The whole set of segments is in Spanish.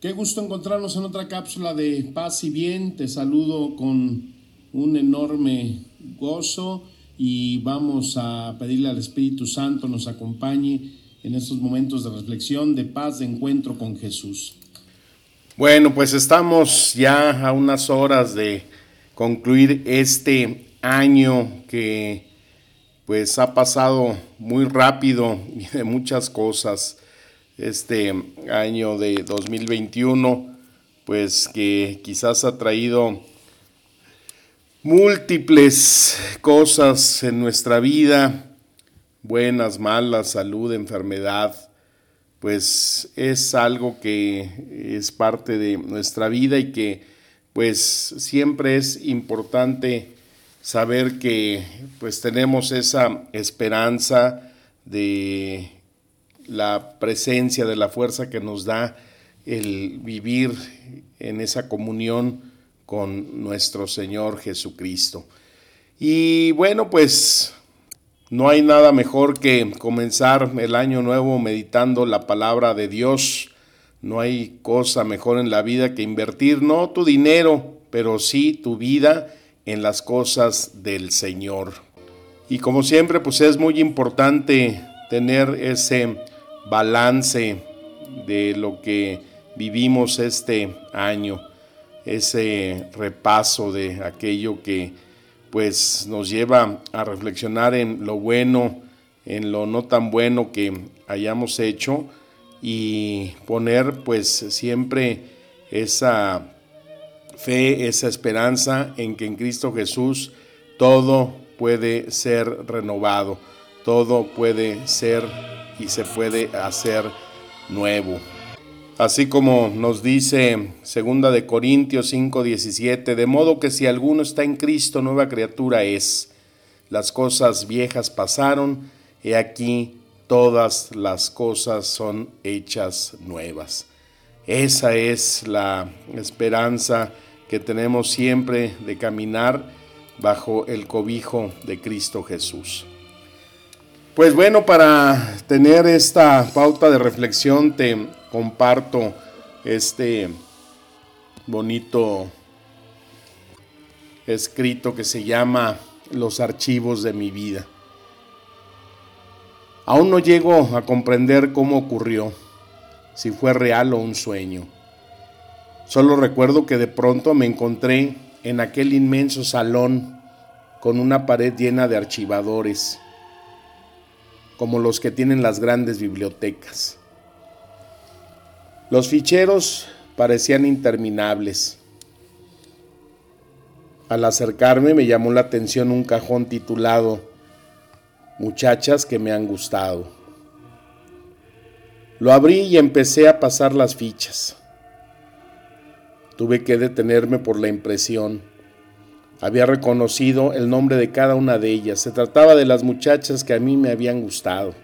Qué gusto encontrarnos en otra cápsula de paz y bien. Te saludo con un enorme gozo y vamos a pedirle al Espíritu Santo nos acompañe en estos momentos de reflexión, de paz, de encuentro con Jesús. Bueno, pues estamos ya a unas horas de concluir este año que pues ha pasado muy rápido y de muchas cosas este año de 2021, pues que quizás ha traído múltiples cosas en nuestra vida, buenas, malas, salud, enfermedad, pues es algo que es parte de nuestra vida y que pues siempre es importante saber que pues tenemos esa esperanza de la presencia de la fuerza que nos da el vivir en esa comunión con nuestro Señor Jesucristo. Y bueno, pues no hay nada mejor que comenzar el año nuevo meditando la palabra de Dios. No hay cosa mejor en la vida que invertir no tu dinero, pero sí tu vida en las cosas del Señor. Y como siempre, pues es muy importante tener ese balance de lo que vivimos este año, ese repaso de aquello que pues nos lleva a reflexionar en lo bueno, en lo no tan bueno que hayamos hecho y poner pues siempre esa fe, esa esperanza en que en Cristo Jesús todo puede ser renovado, todo puede ser y se puede hacer nuevo. Así como nos dice segunda de Corintios 5:17, de modo que si alguno está en Cristo, nueva criatura es. Las cosas viejas pasaron, y aquí todas las cosas son hechas nuevas. Esa es la esperanza que tenemos siempre de caminar bajo el cobijo de Cristo Jesús. Pues bueno, para tener esta pauta de reflexión te comparto este bonito escrito que se llama Los archivos de mi vida. Aún no llego a comprender cómo ocurrió, si fue real o un sueño. Solo recuerdo que de pronto me encontré en aquel inmenso salón con una pared llena de archivadores como los que tienen las grandes bibliotecas. Los ficheros parecían interminables. Al acercarme me llamó la atención un cajón titulado Muchachas que me han gustado. Lo abrí y empecé a pasar las fichas. Tuve que detenerme por la impresión había reconocido el nombre de cada una de ellas. Se trataba de las muchachas que a mí me habían gustado.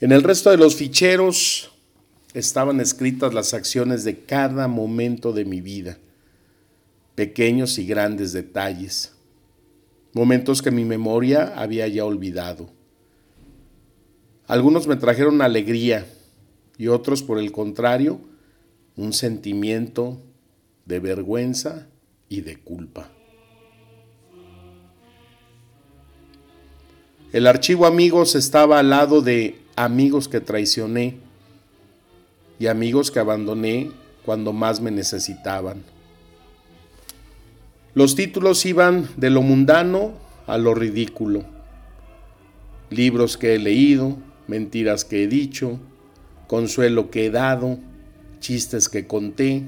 En el resto de los ficheros estaban escritas las acciones de cada momento de mi vida, pequeños y grandes detalles, momentos que mi memoria había ya olvidado. Algunos me trajeron alegría y otros, por el contrario, un sentimiento de vergüenza y de culpa. El archivo amigos estaba al lado de amigos que traicioné y amigos que abandoné cuando más me necesitaban. Los títulos iban de lo mundano a lo ridículo. Libros que he leído, mentiras que he dicho, consuelo que he dado, chistes que conté.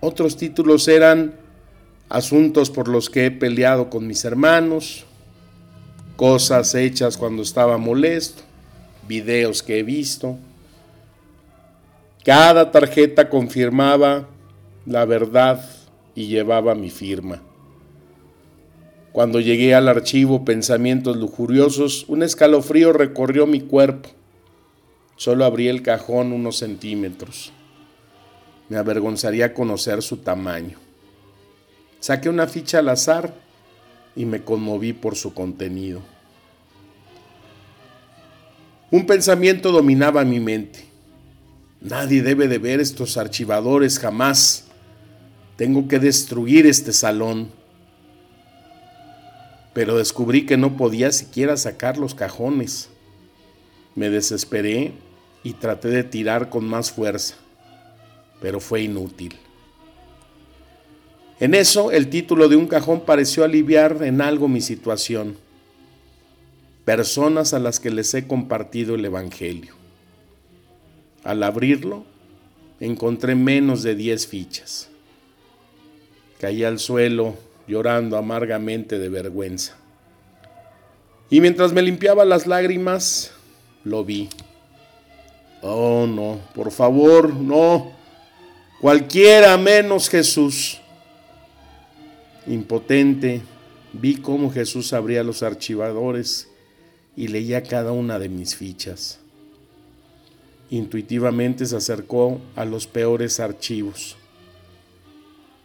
Otros títulos eran asuntos por los que he peleado con mis hermanos, cosas hechas cuando estaba molesto, videos que he visto. Cada tarjeta confirmaba la verdad y llevaba mi firma. Cuando llegué al archivo Pensamientos Lujuriosos, un escalofrío recorrió mi cuerpo. Solo abrí el cajón unos centímetros. Me avergonzaría conocer su tamaño. Saqué una ficha al azar y me conmoví por su contenido. Un pensamiento dominaba mi mente. Nadie debe de ver estos archivadores jamás. Tengo que destruir este salón. Pero descubrí que no podía siquiera sacar los cajones. Me desesperé y traté de tirar con más fuerza, pero fue inútil. En eso el título de un cajón pareció aliviar en algo mi situación. Personas a las que les he compartido el Evangelio. Al abrirlo, encontré menos de diez fichas. Caí al suelo llorando amargamente de vergüenza. Y mientras me limpiaba las lágrimas, lo vi. Oh, no, por favor, no. Cualquiera menos Jesús. Impotente, vi cómo Jesús abría los archivadores y leía cada una de mis fichas. Intuitivamente se acercó a los peores archivos.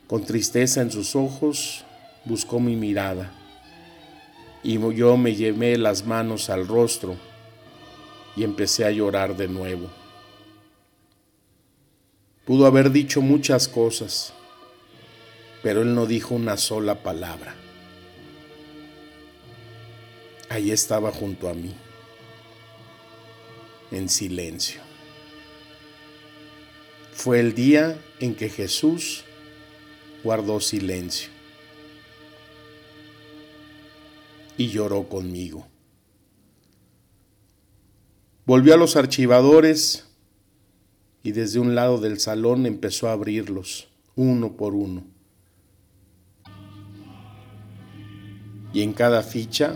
Con tristeza en sus ojos, buscó mi mirada. Y yo me llevé las manos al rostro y empecé a llorar de nuevo. Pudo haber dicho muchas cosas, pero él no dijo una sola palabra. Ahí estaba junto a mí, en silencio. Fue el día en que Jesús guardó silencio y lloró conmigo. Volvió a los archivadores y desde un lado del salón empezó a abrirlos, uno por uno. Y en cada ficha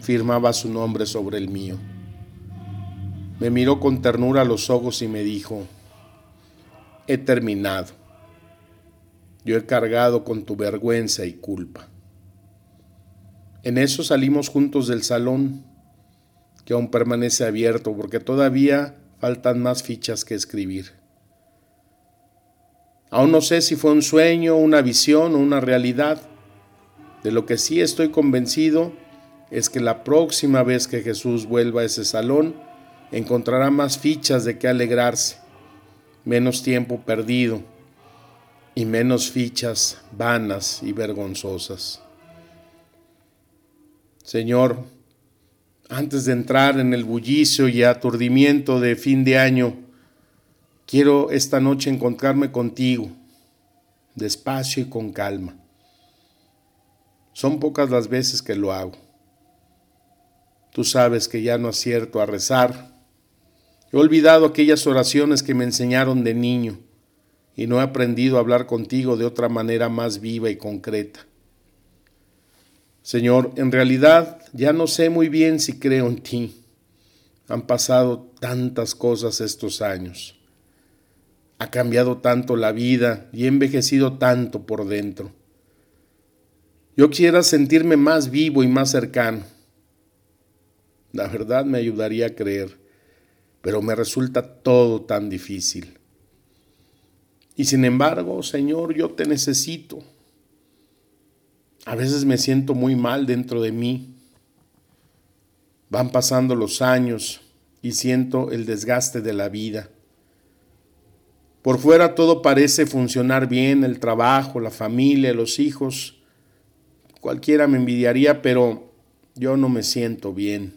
firmaba su nombre sobre el mío. Me miró con ternura a los ojos y me dijo, he terminado. Yo he cargado con tu vergüenza y culpa. En eso salimos juntos del salón que aún permanece abierto porque todavía faltan más fichas que escribir. Aún no sé si fue un sueño, una visión o una realidad. De lo que sí estoy convencido es que la próxima vez que Jesús vuelva a ese salón, encontrará más fichas de que alegrarse, menos tiempo perdido y menos fichas vanas y vergonzosas. Señor, antes de entrar en el bullicio y aturdimiento de fin de año, quiero esta noche encontrarme contigo, despacio y con calma. Son pocas las veces que lo hago. Tú sabes que ya no acierto a rezar. He olvidado aquellas oraciones que me enseñaron de niño y no he aprendido a hablar contigo de otra manera más viva y concreta. Señor, en realidad ya no sé muy bien si creo en ti. Han pasado tantas cosas estos años. Ha cambiado tanto la vida y he envejecido tanto por dentro. Yo quisiera sentirme más vivo y más cercano. La verdad me ayudaría a creer, pero me resulta todo tan difícil. Y sin embargo, Señor, yo te necesito. A veces me siento muy mal dentro de mí. Van pasando los años y siento el desgaste de la vida. Por fuera todo parece funcionar bien, el trabajo, la familia, los hijos. Cualquiera me envidiaría, pero yo no me siento bien.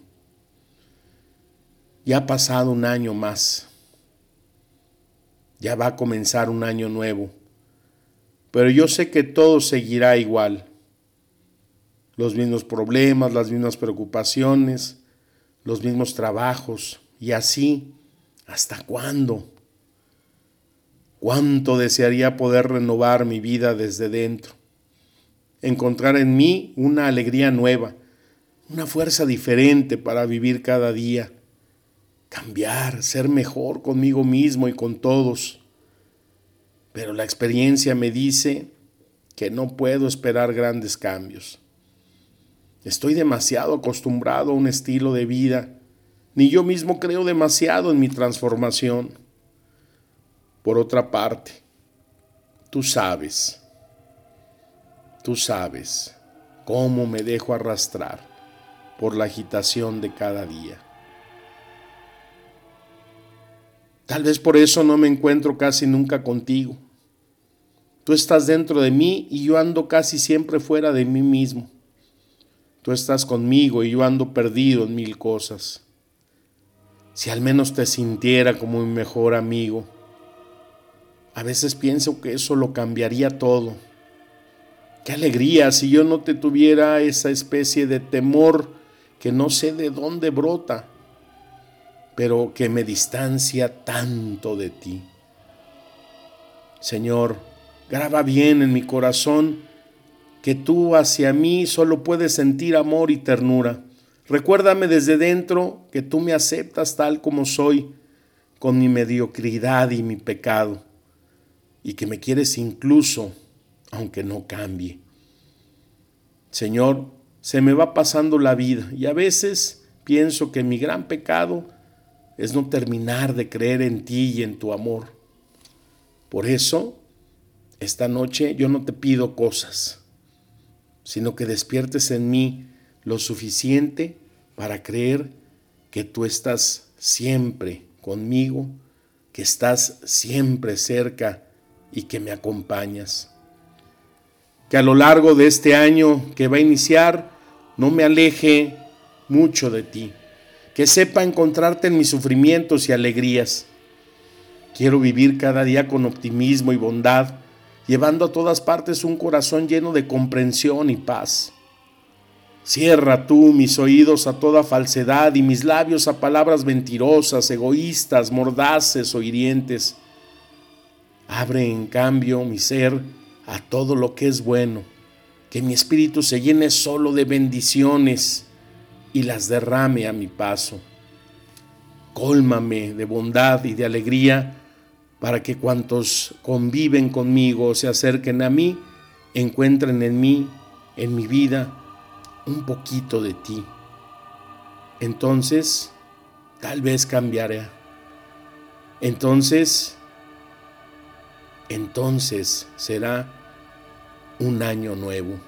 Ya ha pasado un año más. Ya va a comenzar un año nuevo. Pero yo sé que todo seguirá igual los mismos problemas, las mismas preocupaciones, los mismos trabajos, y así, ¿hasta cuándo? ¿Cuánto desearía poder renovar mi vida desde dentro? Encontrar en mí una alegría nueva, una fuerza diferente para vivir cada día, cambiar, ser mejor conmigo mismo y con todos. Pero la experiencia me dice que no puedo esperar grandes cambios Estoy demasiado acostumbrado a un estilo de vida, ni yo mismo creo demasiado en mi transformación. Por otra parte, tú sabes, tú sabes cómo me dejo arrastrar por la agitación de cada día. Tal vez por eso no me encuentro casi nunca contigo. Tú estás dentro de mí y yo ando casi siempre fuera de mí mismo. Tú estás conmigo y yo ando perdido en mil cosas. Si al menos te sintiera como mi mejor amigo. A veces pienso que eso lo cambiaría todo. Qué alegría si yo no te tuviera esa especie de temor que no sé de dónde brota, pero que me distancia tanto de ti. Señor, graba bien en mi corazón que tú hacia mí solo puedes sentir amor y ternura. Recuérdame desde dentro que tú me aceptas tal como soy, con mi mediocridad y mi pecado, y que me quieres incluso, aunque no cambie. Señor, se me va pasando la vida y a veces pienso que mi gran pecado es no terminar de creer en ti y en tu amor. Por eso, esta noche yo no te pido cosas sino que despiertes en mí lo suficiente para creer que tú estás siempre conmigo, que estás siempre cerca y que me acompañas. Que a lo largo de este año que va a iniciar no me aleje mucho de ti, que sepa encontrarte en mis sufrimientos y alegrías. Quiero vivir cada día con optimismo y bondad llevando a todas partes un corazón lleno de comprensión y paz. Cierra tú mis oídos a toda falsedad y mis labios a palabras mentirosas, egoístas, mordaces o hirientes. Abre en cambio mi ser a todo lo que es bueno, que mi espíritu se llene solo de bendiciones y las derrame a mi paso. Cólmame de bondad y de alegría para que cuantos conviven conmigo se acerquen a mí, encuentren en mí, en mi vida, un poquito de ti. Entonces, tal vez cambiaré. Entonces, entonces será un año nuevo.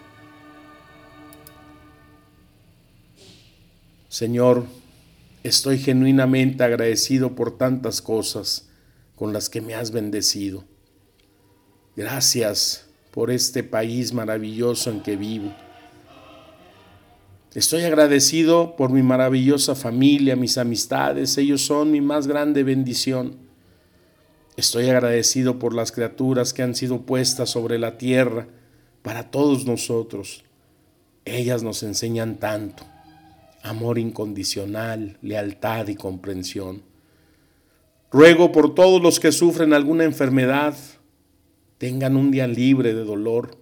Señor, estoy genuinamente agradecido por tantas cosas con las que me has bendecido. Gracias por este país maravilloso en que vivo. Estoy agradecido por mi maravillosa familia, mis amistades, ellos son mi más grande bendición. Estoy agradecido por las criaturas que han sido puestas sobre la tierra para todos nosotros. Ellas nos enseñan tanto, amor incondicional, lealtad y comprensión. Ruego por todos los que sufren alguna enfermedad, tengan un día libre de dolor.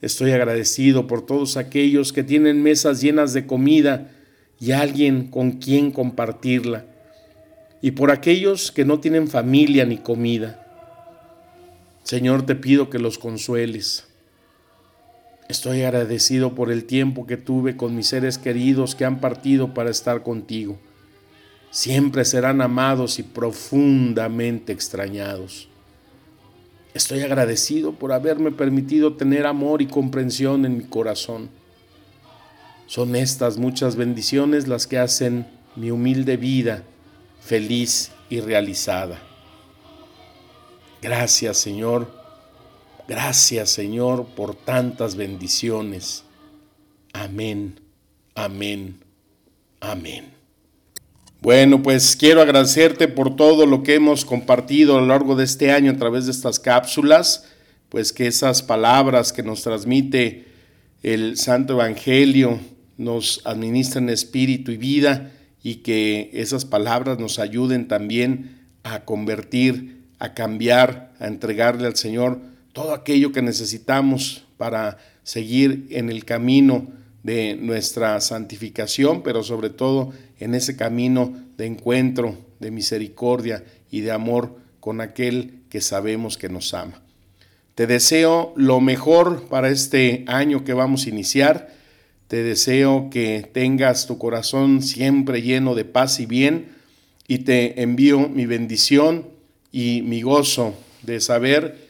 Estoy agradecido por todos aquellos que tienen mesas llenas de comida y alguien con quien compartirla. Y por aquellos que no tienen familia ni comida. Señor, te pido que los consueles. Estoy agradecido por el tiempo que tuve con mis seres queridos que han partido para estar contigo siempre serán amados y profundamente extrañados. Estoy agradecido por haberme permitido tener amor y comprensión en mi corazón. Son estas muchas bendiciones las que hacen mi humilde vida feliz y realizada. Gracias Señor, gracias Señor por tantas bendiciones. Amén, amén, amén. Bueno, pues quiero agradecerte por todo lo que hemos compartido a lo largo de este año a través de estas cápsulas, pues que esas palabras que nos transmite el Santo Evangelio nos administren espíritu y vida y que esas palabras nos ayuden también a convertir, a cambiar, a entregarle al Señor todo aquello que necesitamos para seguir en el camino de nuestra santificación, pero sobre todo en ese camino de encuentro, de misericordia y de amor con aquel que sabemos que nos ama. Te deseo lo mejor para este año que vamos a iniciar. Te deseo que tengas tu corazón siempre lleno de paz y bien y te envío mi bendición y mi gozo de saber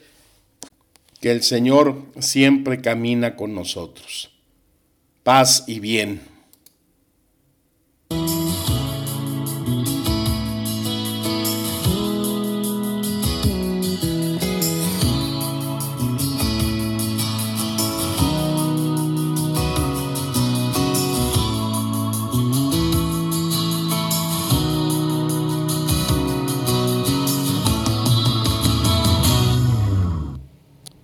que el Señor siempre camina con nosotros paz y bien.